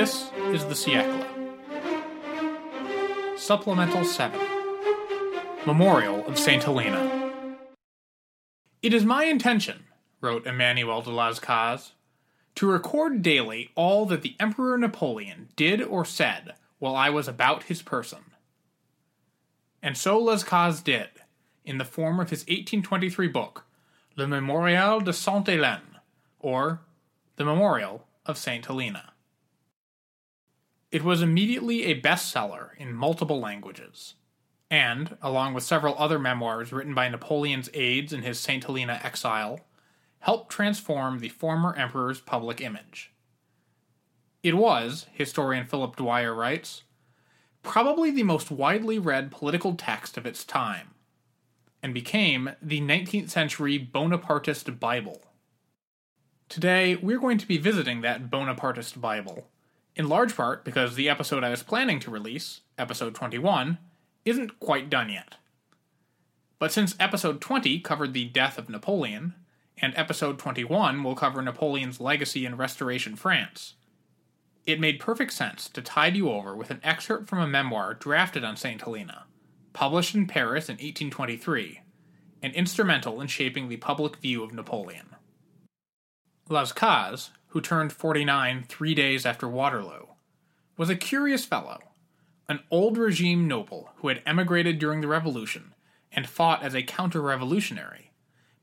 This is the Siècle. Supplemental 7 Memorial of St. Helena. It is my intention, wrote Emmanuel de Las Cases, to record daily all that the Emperor Napoleon did or said while I was about his person. And so Las Cases did, in the form of his 1823 book, Le Mémorial de Sainte Hélène, or The Memorial of St. Helena. It was immediately a bestseller in multiple languages, and, along with several other memoirs written by Napoleon's aides in his St. Helena exile, helped transform the former emperor's public image. It was, historian Philip Dwyer writes, probably the most widely read political text of its time, and became the 19th century Bonapartist Bible. Today, we're going to be visiting that Bonapartist Bible, in large part because the episode I was planning to release, episode 21, isn't quite done yet. But since episode 20 covered the death of Napoleon, and episode 21 will cover Napoleon's legacy in Restoration France, it made perfect sense to tide you over with an excerpt from a memoir drafted on St. Helena, published in Paris in 1823, and instrumental in shaping the public view of Napoleon. Las Cases, who turned 49 three days after Waterloo, was a curious fellow, an old regime noble who had emigrated during the Revolution and fought as a counter revolutionary,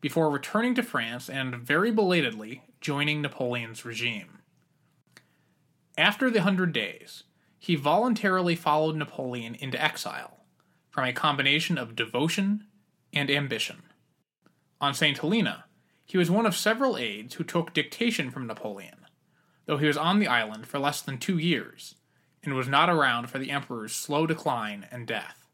before returning to France and very belatedly joining Napoleon's regime. After the Hundred Days, he voluntarily followed Napoleon into exile, from a combination of devotion and ambition. On St. Helena, he was one of several aides who took dictation from Napoleon, though he was on the island for less than two years, and was not around for the emperor's slow decline and death.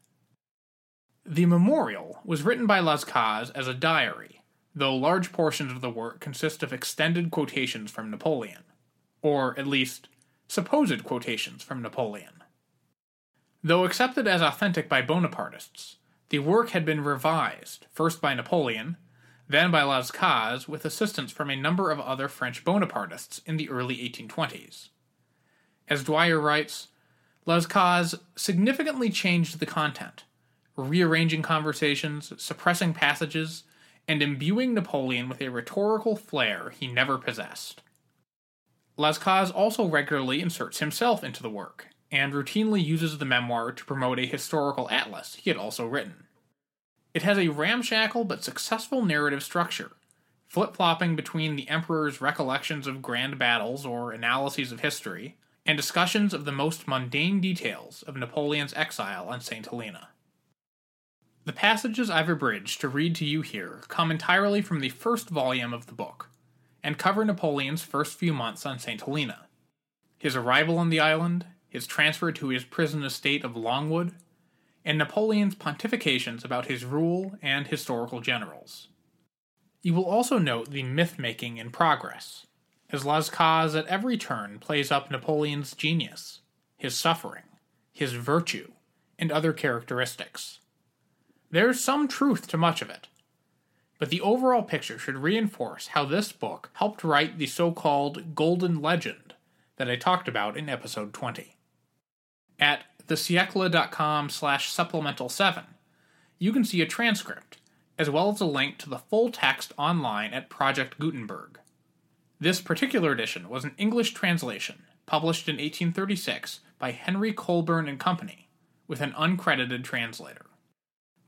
The memorial was written by Las Cases as a diary, though large portions of the work consist of extended quotations from Napoleon, or at least supposed quotations from Napoleon. Though accepted as authentic by Bonapartists, the work had been revised, first by Napoleon, then by Las Cases with assistance from a number of other French Bonapartists in the early 1820s. As Dwyer writes, Las Cases significantly changed the content, rearranging conversations, suppressing passages, and imbuing Napoleon with a rhetorical flair he never possessed. Las also regularly inserts himself into the work, and routinely uses the memoir to promote a historical atlas he had also written. It has a ramshackle but successful narrative structure, flip flopping between the Emperor's recollections of grand battles or analyses of history, and discussions of the most mundane details of Napoleon's exile on St. Helena. The passages I've abridged to read to you here come entirely from the first volume of the book, and cover Napoleon's first few months on St. Helena. His arrival on the island, his transfer to his prison estate of Longwood, and Napoleon's pontifications about his rule and historical generals. You will also note the myth making in progress, as Las Cases at every turn plays up Napoleon's genius, his suffering, his virtue, and other characteristics. There is some truth to much of it, but the overall picture should reinforce how this book helped write the so called Golden Legend that I talked about in episode 20. At thesiecle.com slash supplemental 7, you can see a transcript, as well as a link to the full text online at Project Gutenberg. This particular edition was an English translation, published in 1836 by Henry Colburn and Company, with an uncredited translator.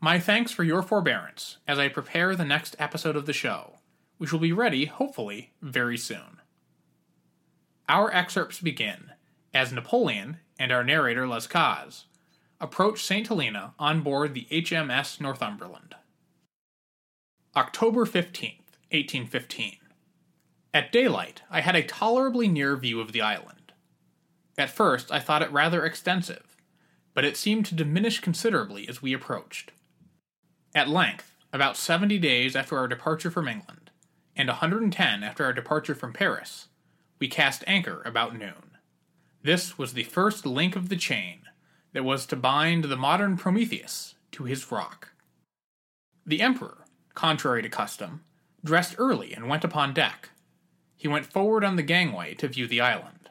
My thanks for your forbearance as I prepare the next episode of the show, which will be ready, hopefully, very soon. Our excerpts begin as Napoleon and our narrator Las Cases approach St. Helena on board the HMS Northumberland. October 15th, 1815. At daylight, I had a tolerably near view of the island. At first, I thought it rather extensive, but it seemed to diminish considerably as we approached. At length, about 70 days after our departure from England, and 110 after our departure from Paris, we cast anchor about noon. This was the first link of the chain that was to bind the modern Prometheus to his rock. The Emperor, contrary to custom, dressed early and went upon deck. He went forward on the gangway to view the island.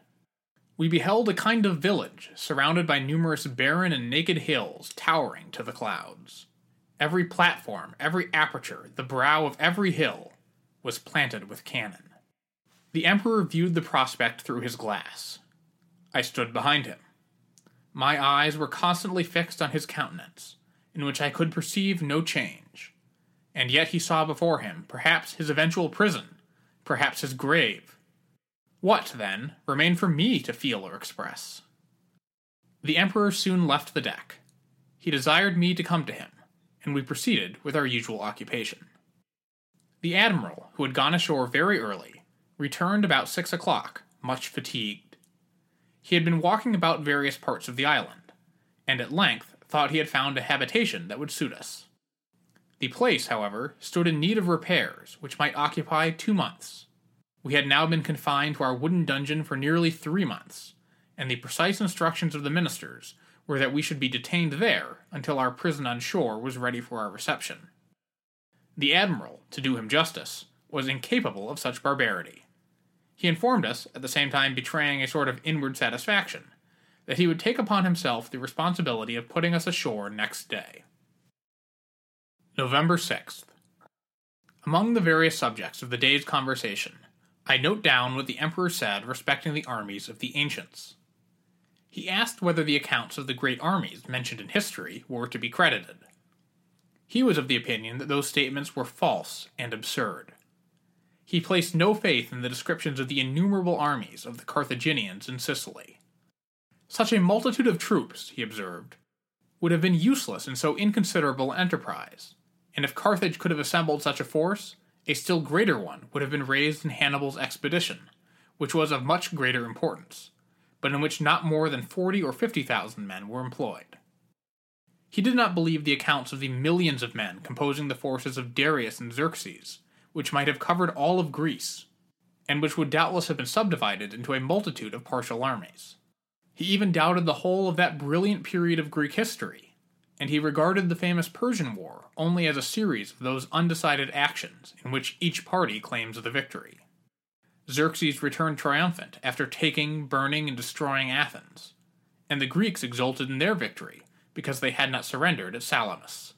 we beheld a kind of village surrounded by numerous barren and naked hills towering to the clouds. Every platform, every aperture, the brow of every hill was planted with cannon. The Emperor viewed the prospect through his glass. I stood behind him. My eyes were constantly fixed on his countenance, in which I could perceive no change. And yet he saw before him, perhaps his eventual prison, perhaps his grave. What, then, remained for me to feel or express? The Emperor soon left the deck. He desired me to come to him, and we proceeded with our usual occupation. The Admiral, who had gone ashore very early, returned about six o'clock, much fatigued. He had been walking about various parts of the island, and at length thought he had found a habitation that would suit us. The place, however, stood in need of repairs, which might occupy two months. We had now been confined to our wooden dungeon for nearly three months, and the precise instructions of the ministers were that we should be detained there until our prison on shore was ready for our reception. The admiral, to do him justice, was incapable of such barbarity. He informed us, at the same time betraying a sort of inward satisfaction, that he would take upon himself the responsibility of putting us ashore next day. November 6th. Among the various subjects of the day's conversation, I note down what the Emperor said respecting the armies of the ancients. He asked whether the accounts of the great armies mentioned in history were to be credited. He was of the opinion that those statements were false and absurd. He placed no faith in the descriptions of the innumerable armies of the Carthaginians in Sicily. Such a multitude of troops, he observed, would have been useless in so inconsiderable an enterprise, and if Carthage could have assembled such a force, a still greater one would have been raised in Hannibal's expedition, which was of much greater importance, but in which not more than forty or fifty thousand men were employed. He did not believe the accounts of the millions of men composing the forces of Darius and Xerxes, which might have covered all of Greece, and which would doubtless have been subdivided into a multitude of partial armies. He even doubted the whole of that brilliant period of Greek history, and he regarded the famous Persian War only as a series of those undecided actions in which each party claims the victory. Xerxes returned triumphant after taking, burning, and destroying Athens, and the Greeks exulted in their victory because they had not surrendered at Salamis.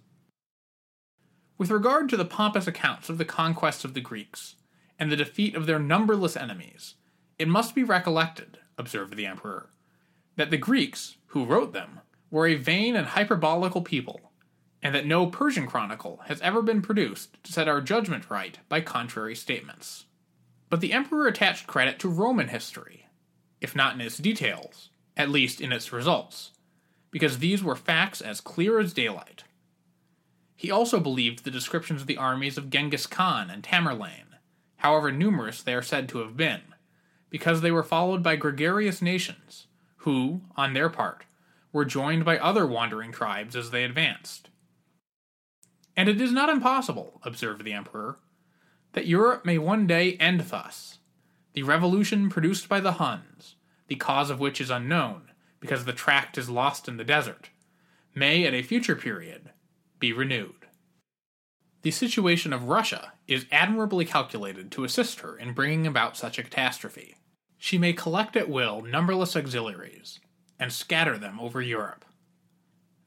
With regard to the pompous accounts of the conquests of the Greeks, and the defeat of their numberless enemies, it must be recollected, observed the Emperor, that the Greeks, who wrote them, were a vain and hyperbolical people, and that no Persian chronicle has ever been produced to set our judgment right by contrary statements. But the Emperor attached credit to Roman history, if not in its details, at least in its results, because these were facts as clear as daylight. He also believed the descriptions of the armies of Genghis Khan and Tamerlane, however numerous they are said to have been, because they were followed by gregarious nations, who, on their part, were joined by other wandering tribes as they advanced. And it is not impossible, observed the Emperor, that Europe may one day end thus. The revolution produced by the Huns, the cause of which is unknown, because the tract is lost in the desert, may at a future period be renewed. The situation of Russia is admirably calculated to assist her in bringing about such a catastrophe. She may collect at will numberless auxiliaries, and scatter them over Europe.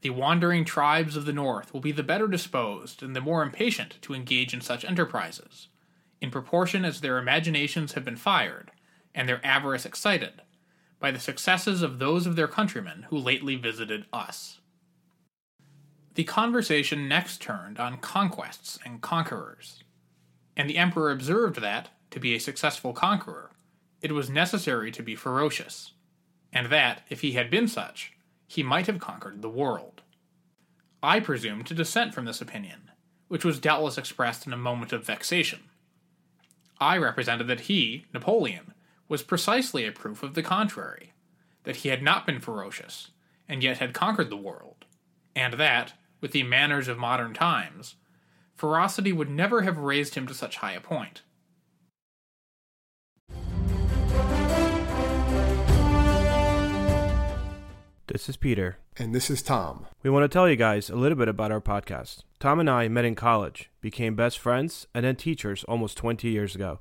The wandering tribes of the north will be the better disposed and the more impatient to engage in such enterprises, in proportion as their imaginations have been fired, and their avarice excited, by the successes of those of their countrymen who lately visited us. The conversation next turned on conquests and conquerors, and the emperor observed that, to be a successful conqueror, it was necessary to be ferocious, and that, if he had been such, he might have conquered the world. I presumed to dissent from this opinion, which was doubtless expressed in a moment of vexation. I represented that he, Napoleon, was precisely a proof of the contrary, that he had not been ferocious, and yet had conquered the world, and that, with the manners of modern times, ferocity would never have raised him to such high a point. This is Peter. And this is Tom. We want to tell you guys a little bit about our podcast. Tom and I met in college, became best friends, and then teachers almost 20 years ago.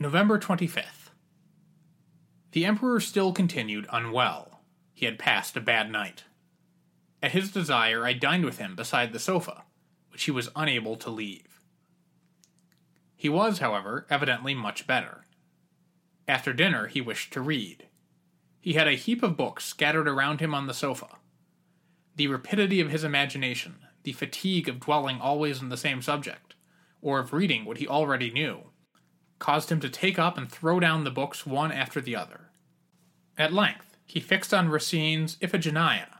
November 25th. The Emperor still continued unwell. He had passed a bad night. At his desire, I dined with him beside the sofa, which he was unable to leave. He was, however, evidently much better. After dinner, he wished to read. He had a heap of books scattered around him on the sofa. The rapidity of his imagination, the fatigue of dwelling always on the same subject, or of reading what he already knew, caused him to take up and throw down the books one after the other. At length, he fixed on Racine's Iphigenia,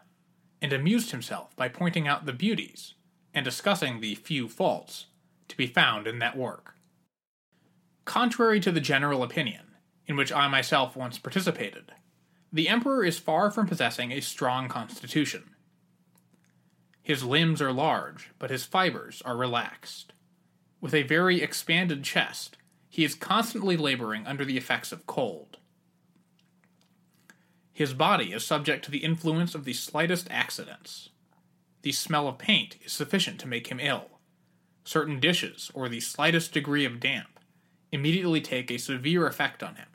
and amused himself by pointing out the beauties and discussing the few faults to be found in that work. Contrary to the general opinion, in which I myself once participated, the Emperor is far from possessing a strong constitution. His limbs are large, but his fibers are relaxed. With a very expanded chest, he is constantly laboring under the effects of cold. His body is subject to the influence of the slightest accidents. The smell of paint is sufficient to make him ill. Certain dishes, or the slightest degree of damp, immediately take a severe effect on him.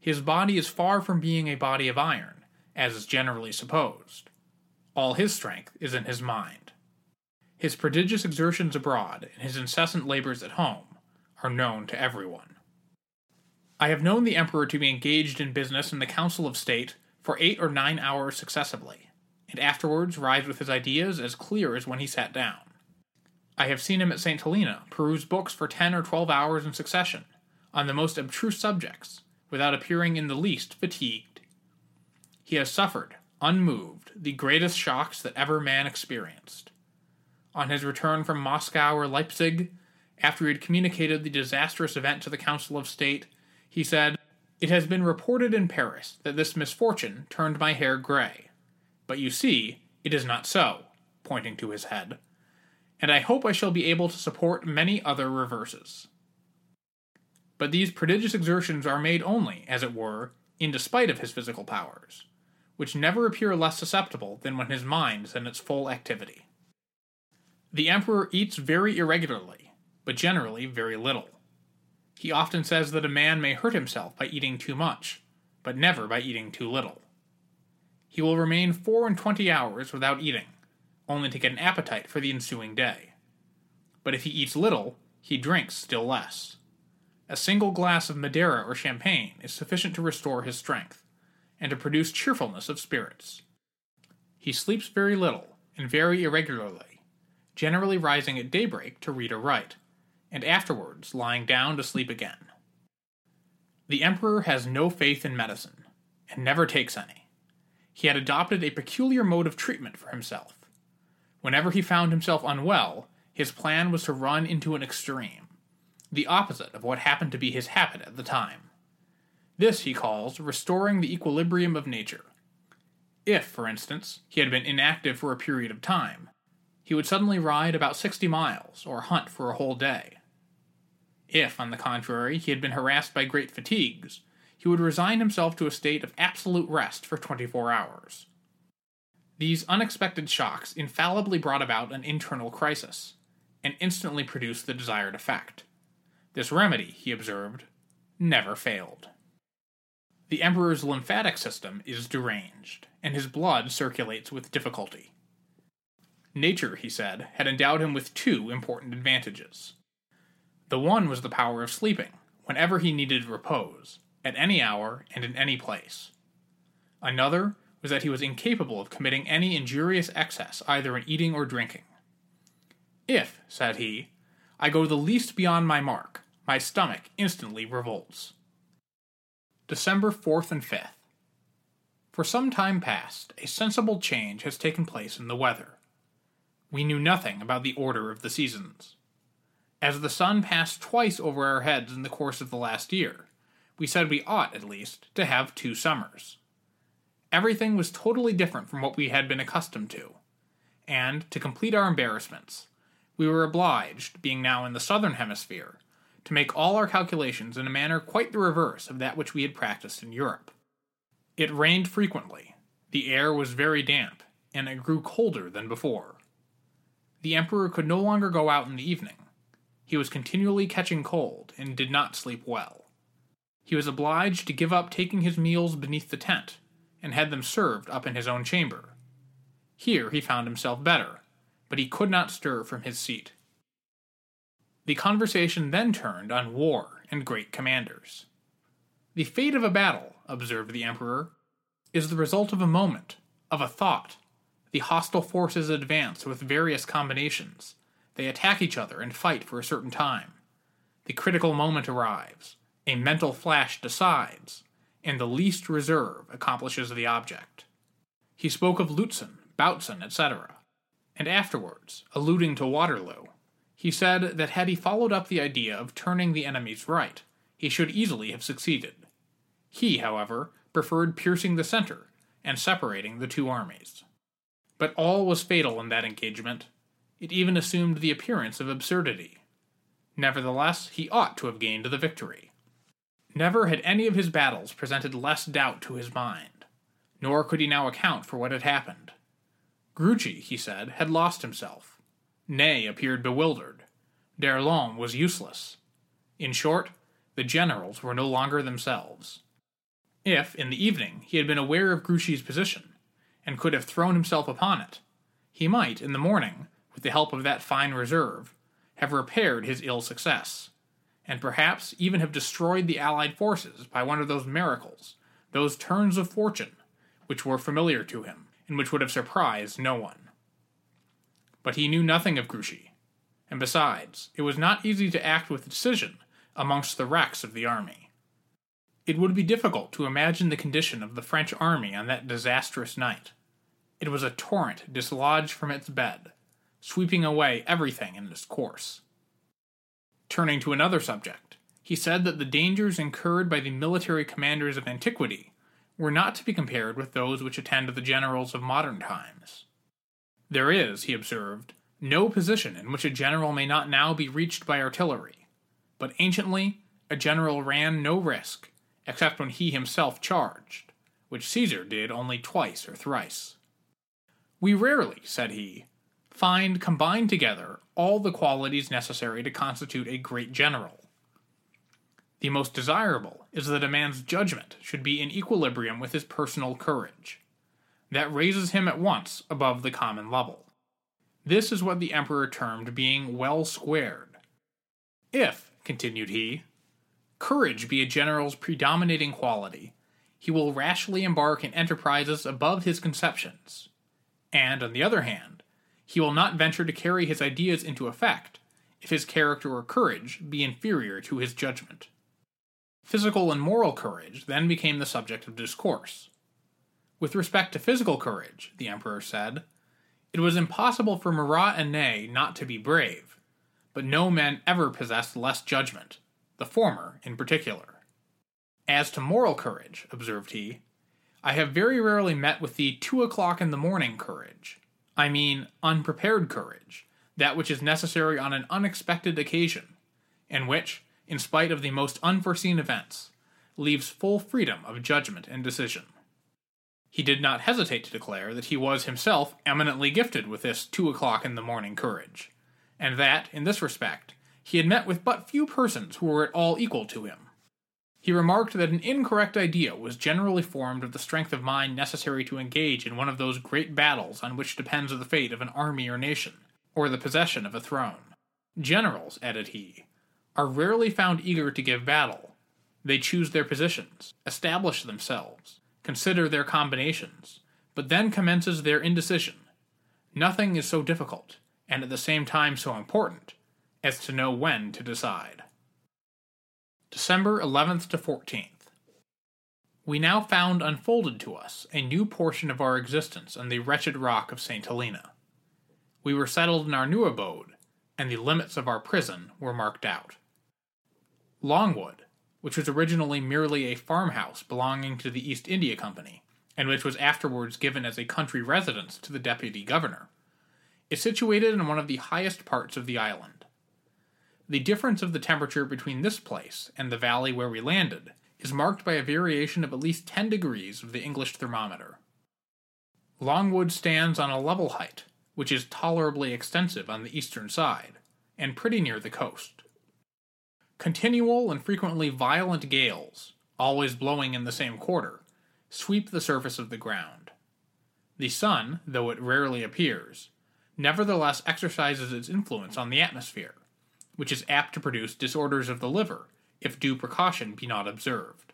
His body is far from being a body of iron, as is generally supposed. All his strength is in his mind. His prodigious exertions abroad and his incessant labors at home are known to everyone. I have known the Emperor to be engaged in business in the Council of State for eight or nine hours successively, and afterwards rise with his ideas as clear as when he sat down. I have seen him at St. Helena peruse books for ten or twelve hours in succession, on the most abstruse subjects, without appearing in the least fatigued. He has suffered, unmoved, the greatest shocks that ever man experienced. On his return from Moscow or Leipzig, after he had communicated the disastrous event to the Council of State, he said, It has been reported in Paris that this misfortune turned my hair gray. But you see, it is not so, pointing to his head, and I hope I shall be able to support many other reverses. But these prodigious exertions are made only, as it were, in despite of his physical powers, which never appear less susceptible than when his mind is in its full activity. The Emperor eats very irregularly, but generally very little. He often says that a man may hurt himself by eating too much, but never by eating too little. He will remain four and twenty hours without eating, only to get an appetite for the ensuing day. But if he eats little, he drinks still less. A single glass of Madeira or champagne is sufficient to restore his strength, and to produce cheerfulness of spirits. He sleeps very little, and very irregularly, generally rising at daybreak to read or write and afterwards lying down to sleep again. The Emperor has no faith in medicine, and never takes any. He had adopted a peculiar mode of treatment for himself. Whenever he found himself unwell, his plan was to run into an extreme, the opposite of what happened to be his habit at the time. This he calls restoring the equilibrium of nature. If, for instance, he had been inactive for a period of time, he would suddenly ride about 60 miles or hunt for a whole day. If, on the contrary, he had been harassed by great fatigues, he would resign himself to a state of absolute rest for 24 hours. These unexpected shocks infallibly brought about an internal crisis, and instantly produced the desired effect. This remedy, he observed, never failed. The Emperor's lymphatic system is deranged, and his blood circulates with difficulty. Nature, he said, had endowed him with two important advantages. The one was the power of sleeping, whenever he needed repose, at any hour and in any place. Another was that he was incapable of committing any injurious excess either in eating or drinking. If, said he, I go the least beyond my mark, my stomach instantly revolts. December 4th and 5th. For some time past, a sensible change has taken place in the weather. We knew nothing about the order of the seasons. As the sun passed twice over our heads in the course of the last year, we said we ought, at least, to have two summers. Everything was totally different from what we had been accustomed to, and, to complete our embarrassments, we were obliged, being now in the southern hemisphere, to make all our calculations in a manner quite the reverse of that which we had practiced in Europe. It rained frequently, the air was very damp, and it grew colder than before. The Emperor could no longer go out in the evening. He was continually catching cold, and did not sleep well. He was obliged to give up taking his meals beneath the tent, and had them served up in his own chamber. Here he found himself better, but he could not stir from his seat. The conversation then turned on war and great commanders. The fate of a battle, observed the Emperor, is the result of a moment, of a thought. The hostile forces advance with various combinations. They attack each other and fight for a certain time. The critical moment arrives. A mental flash decides, and the least reserve accomplishes the object. He spoke of Lutzen, Bautzen, etc., and afterwards, alluding to Waterloo, he said that had he followed up the idea of turning the enemy's right, he should easily have succeeded. He, however, preferred piercing the center and separating the two armies. But all was fatal in that engagement. It even assumed the appearance of absurdity. Nevertheless, he ought to have gained the victory. Never had any of his battles presented less doubt to his mind, nor could he now account for what had happened. Grouchy, he said, had lost himself. Ney appeared bewildered. D'Erlon was useless. In short, the generals were no longer themselves. If, in the evening, he had been aware of Grouchy's position, and could have thrown himself upon it, he might, in the morning, with the help of that fine reserve, have repaired his ill success, and perhaps even have destroyed the Allied forces by one of those miracles, those turns of fortune, which were familiar to him, and which would have surprised no one but he knew nothing of Grouchy. And besides, it was not easy to act with decision amongst the wrecks of the army. It would be difficult to imagine the condition of the French army on that disastrous night. It was a torrent dislodged from its bed, sweeping away everything in its course. Turning to another subject, he said that the dangers incurred by the military commanders of antiquity were not to be compared with those which attend the generals of modern times. There is, he observed, no position in which a general may not now be reached by artillery, but anciently a general ran no risk, except when he himself charged, which Caesar did only twice or thrice. We rarely, said he, find combined together all the qualities necessary to constitute a great general. The most desirable is that a man's judgment should be in equilibrium with his personal courage that raises him at once above the common level. This is what the emperor termed being well squared. If, continued he, courage be a general's predominating quality, he will rashly embark in enterprises above his conceptions, and, on the other hand, he will not venture to carry his ideas into effect if his character or courage be inferior to his judgment. Physical and moral courage then became the subject of discourse. With respect to physical courage, the Emperor said, it was impossible for Murat and Ney not to be brave, but no men ever possessed less judgment, the former in particular. As to moral courage, observed he, I have very rarely met with the two o'clock in the morning courage. I mean, unprepared courage, that which is necessary on an unexpected occasion, and which, in spite of the most unforeseen events, leaves full freedom of judgment and decision. He did not hesitate to declare that he was himself eminently gifted with this two o'clock in the morning courage, and that, in this respect, he had met with but few persons who were at all equal to him. He remarked that an incorrect idea was generally formed of the strength of mind necessary to engage in one of those great battles on which depends the fate of an army or nation, or the possession of a throne. Generals, added he, are rarely found eager to give battle. They choose their positions, establish themselves, consider their combinations, but then commences their indecision. Nothing is so difficult, and at the same time so important, as to know when to decide. December 11th to 14th. we now found unfolded to us a new portion of our existence on the wretched rock of St. Helena. We were settled in our new abode, and the limits of our prison were marked out. Longwood, which was originally merely a farmhouse belonging to the East India Company, and which was afterwards given as a country residence to the deputy governor, is situated in one of the highest parts of the island. The difference of the temperature between this place and the valley where we landed is marked by a variation of at least 10 degrees of the English thermometer. Longwood stands on a level height, which is tolerably extensive on the eastern side, and pretty near the coast. Continual and frequently violent gales, always blowing in the same quarter, sweep the surface of the ground. The sun, though it rarely appears, nevertheless exercises its influence on the atmosphere, which is apt to produce disorders of the liver if due precaution be not observed.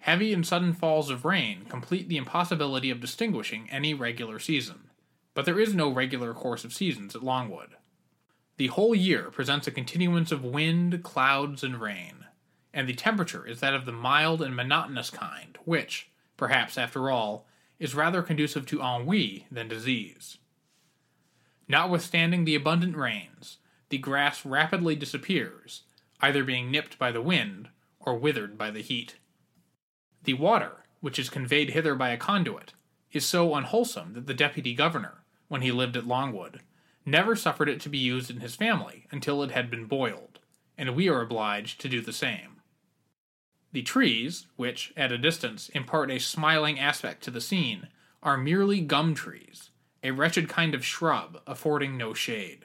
Heavy and sudden falls of rain complete the impossibility of distinguishing any regular season, but there is no regular course of seasons at Longwood. The whole year presents a continuance of wind, clouds, and rain, and the temperature is that of the mild and monotonous kind, which, perhaps after all, is rather conducive to ennui than disease. Notwithstanding the abundant rains, the grass rapidly disappears, either being nipped by the wind or withered by the heat. The water, which is conveyed hither by a conduit, is so unwholesome that the deputy governor, when he lived at Longwood, never suffered it to be used in his family until it had been boiled, and we are obliged to do the same. The trees, which, at a distance, impart a smiling aspect to the scene, are merely gum trees, a wretched kind of shrub affording no shade.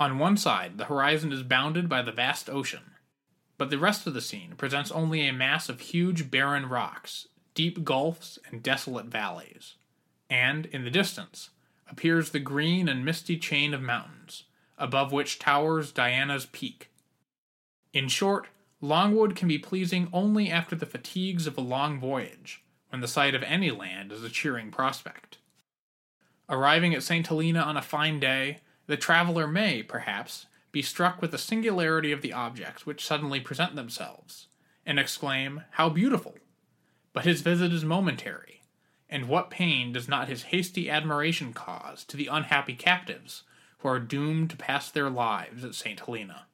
On one side, the horizon is bounded by the vast ocean, but the rest of the scene presents only a mass of huge barren rocks, deep gulfs, and desolate valleys. And, in the distance, appears the green and misty chain of mountains, above which towers Diana's Peak. In short, Longwood can be pleasing only after the fatigues of a long voyage, when the sight of any land is a cheering prospect. Arriving at St. Helena on a fine day, the traveler may, perhaps, be struck with the singularity of the objects which suddenly present themselves, and exclaim, How beautiful! But his visit is momentary, and what pain does not his hasty admiration cause to the unhappy captives who are doomed to pass their lives at St. Helena?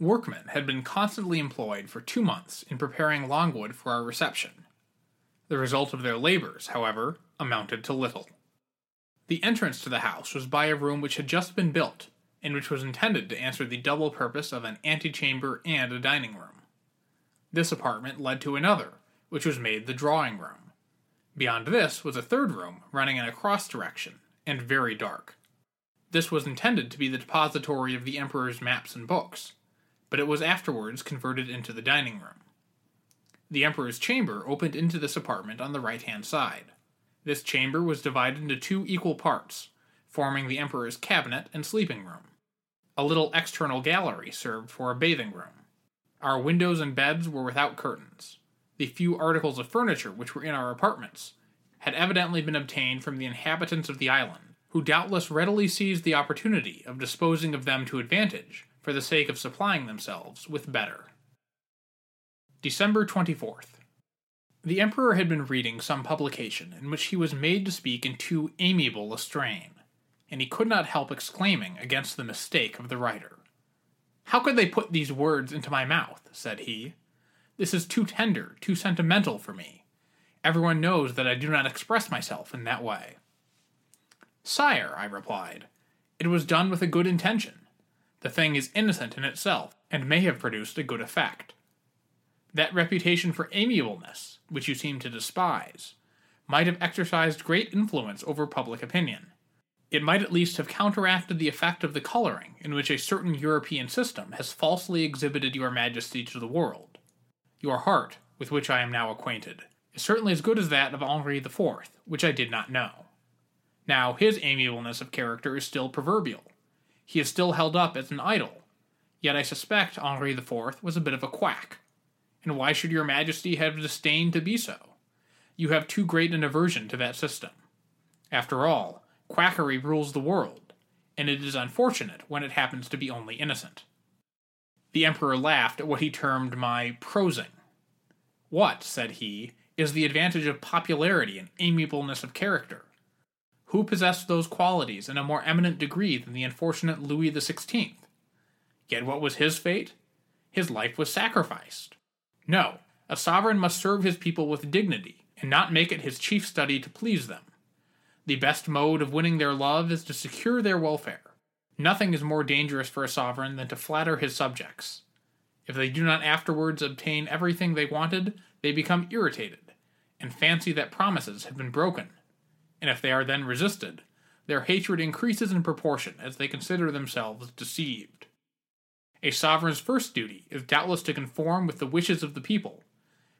Workmen had been constantly employed for two months in preparing Longwood for our reception. The result of their labors, however, amounted to little. The entrance to the house was by a room which had just been built, and which was intended to answer the double purpose of an antechamber and a dining room. This apartment led to another, which was made the drawing room. Beyond this was a third room running in a cross direction, and very dark. This was intended to be the depository of the Emperor's maps and books, but it was afterwards converted into the dining room. The Emperor's chamber opened into this apartment on the right hand side. This chamber was divided into two equal parts, forming the Emperor's cabinet and sleeping room. A little external gallery served for a bathing room. Our windows and beds were without curtains. The few articles of furniture which were in our apartments had evidently been obtained from the inhabitants of the island, who doubtless readily seized the opportunity of disposing of them to advantage for the sake of supplying themselves with better. December 24th. The Emperor had been reading some publication in which he was made to speak in too amiable a strain, and he could not help exclaiming against the mistake of the writer. How could they put these words into my mouth? said he. This is too tender, too sentimental for me. Everyone knows that I do not express myself in that way. Sire, I replied, it was done with a good intention. The thing is innocent in itself, and may have produced a good effect. That reputation for amiableness, which you seem to despise, might have exercised great influence over public opinion. It might at least have counteracted the effect of the coloring in which a certain European system has falsely exhibited your majesty to the world. Your heart, with which I am now acquainted, is certainly as good as that of Henri IV, which I did not know. Now, his amiableness of character is still proverbial. He is still held up as an idol, yet I suspect Henri IV was a bit of a quack and why should your majesty have disdained to be so? You have too great an aversion to that system. After all, quackery rules the world, and it is unfortunate when it happens to be only innocent. The emperor laughed at what he termed my prosing. What, said he, is the advantage of popularity and amiableness of character? Who possessed those qualities in a more eminent degree than the unfortunate Louis XVI? Yet what was his fate? His life was sacrificed. No, a sovereign must serve his people with dignity, and not make it his chief study to please them. The best mode of winning their love is to secure their welfare. Nothing is more dangerous for a sovereign than to flatter his subjects. If they do not afterwards obtain everything they wanted, they become irritated, and fancy that promises have been broken. And if they are then resisted, their hatred increases in proportion as they consider themselves deceived. A sovereign's first duty is doubtless to conform with the wishes of the people,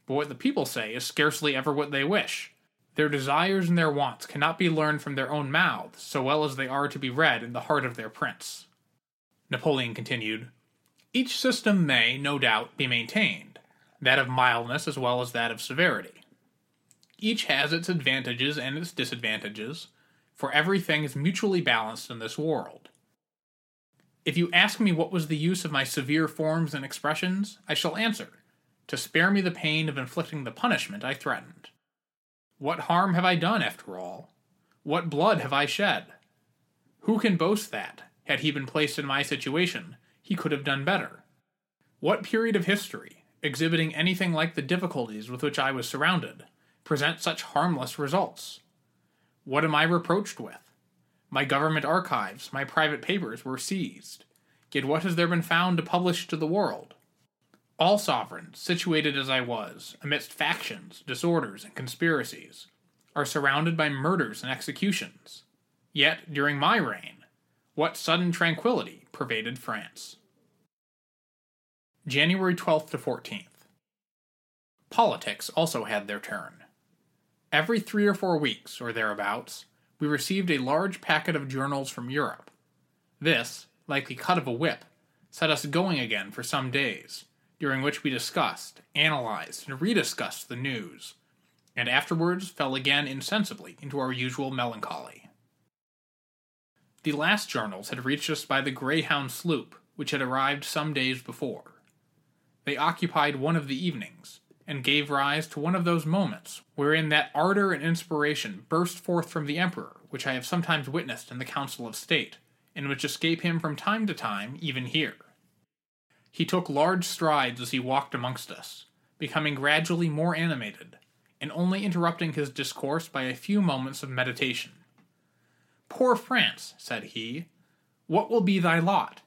but what the people say is scarcely ever what they wish. Their desires and their wants cannot be learned from their own mouths so well as they are to be read in the heart of their prince. Napoleon continued, Each system may, no doubt, be maintained, that of mildness as well as that of severity. Each has its advantages and its disadvantages, for everything is mutually balanced in this world. If you ask me what was the use of my severe forms and expressions, I shall answer, to spare me the pain of inflicting the punishment I threatened. What harm have I done, after all? What blood have I shed? Who can boast that, had he been placed in my situation, he could have done better? What period of history, exhibiting anything like the difficulties with which I was surrounded, present such harmless results? What am I reproached with? My government archives, my private papers were seized. Yet what has there been found to publish to the world? All sovereigns, situated as I was, amidst factions, disorders, and conspiracies, are surrounded by murders and executions. Yet, during my reign, what sudden tranquility pervaded France. January 12th to 14th. Politics also had their turn. Every three or four weeks, or thereabouts, we received a large packet of journals from Europe. This, like the cut of a whip, set us going again for some days, during which we discussed, analyzed, and rediscussed the news, and afterwards fell again insensibly into our usual melancholy. The last journals had reached us by the Greyhound sloop, which had arrived some days before. They occupied one of the evenings, and gave rise to one of those moments wherein that ardor and inspiration burst forth from the Emperor, which I have sometimes witnessed in the Council of State, and which escape him from time to time even here. He took large strides as he walked amongst us, becoming gradually more animated, and only interrupting his discourse by a few moments of meditation. Poor France, said he, what will be thy lot?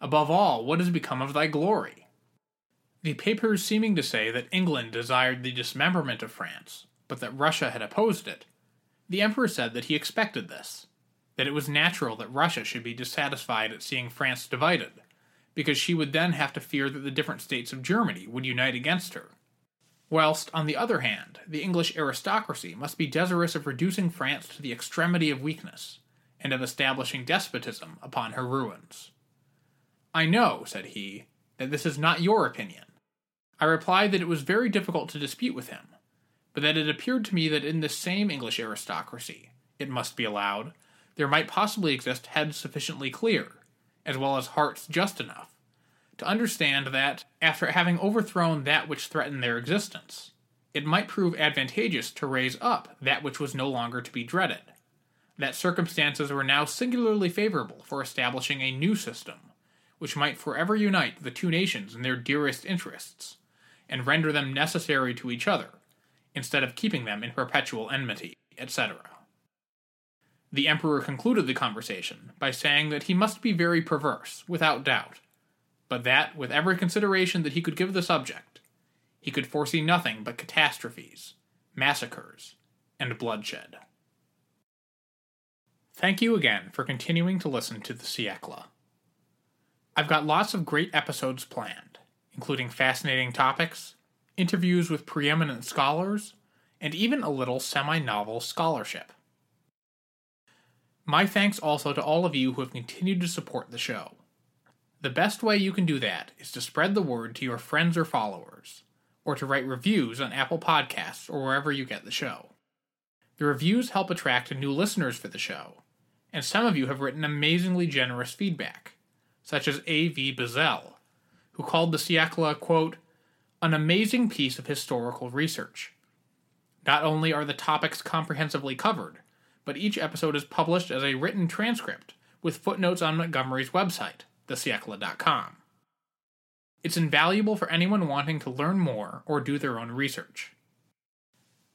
Above all, what has become of thy glory? The papers seeming to say that England desired the dismemberment of France, but that Russia had opposed it, the Emperor said that he expected this, that it was natural that Russia should be dissatisfied at seeing France divided, because she would then have to fear that the different states of Germany would unite against her. Whilst, on the other hand, the English aristocracy must be desirous of reducing France to the extremity of weakness, and of establishing despotism upon her ruins. I know, said he, that this is not your opinion, I replied that it was very difficult to dispute with him, but that it appeared to me that in this same English aristocracy, it must be allowed, there might possibly exist heads sufficiently clear, as well as hearts just enough, to understand that, after having overthrown that which threatened their existence, it might prove advantageous to raise up that which was no longer to be dreaded, that circumstances were now singularly favorable for establishing a new system, which might forever unite the two nations in their dearest interests, and render them necessary to each other, instead of keeping them in perpetual enmity, etc. The Emperor concluded the conversation by saying that he must be very perverse, without doubt, but that, with every consideration that he could give the subject, he could foresee nothing but catastrophes, massacres, and bloodshed. Thank you again for continuing to listen to the Siècle. I've got lots of great episodes planned including fascinating topics, interviews with preeminent scholars, and even a little semi novel scholarship. My thanks also to all of you who have continued to support the show. The best way you can do that is to spread the word to your friends or followers, or to write reviews on Apple Podcasts or wherever you get the show. The reviews help attract new listeners for the show, and some of you have written amazingly generous feedback, such as A.V. Bazell, who called the Siècle, quote, an amazing piece of historical research. Not only are the topics comprehensively covered, but each episode is published as a written transcript with footnotes on Montgomery's website, thesiecle.com. It's invaluable for anyone wanting to learn more or do their own research.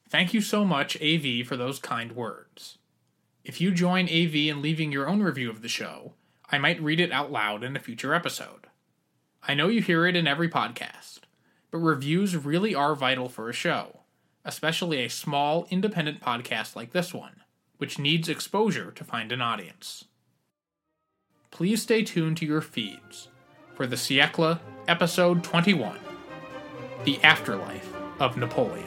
Thank you so much, AV, for those kind words. If you join AV in leaving your own review of the show, I might read it out loud in a future episode. I know you hear it in every podcast, but reviews really are vital for a show, especially a small, independent podcast like this one, which needs exposure to find an audience. Please stay tuned to your feeds for the Siecle, Episode 21 The Afterlife of Napoleon.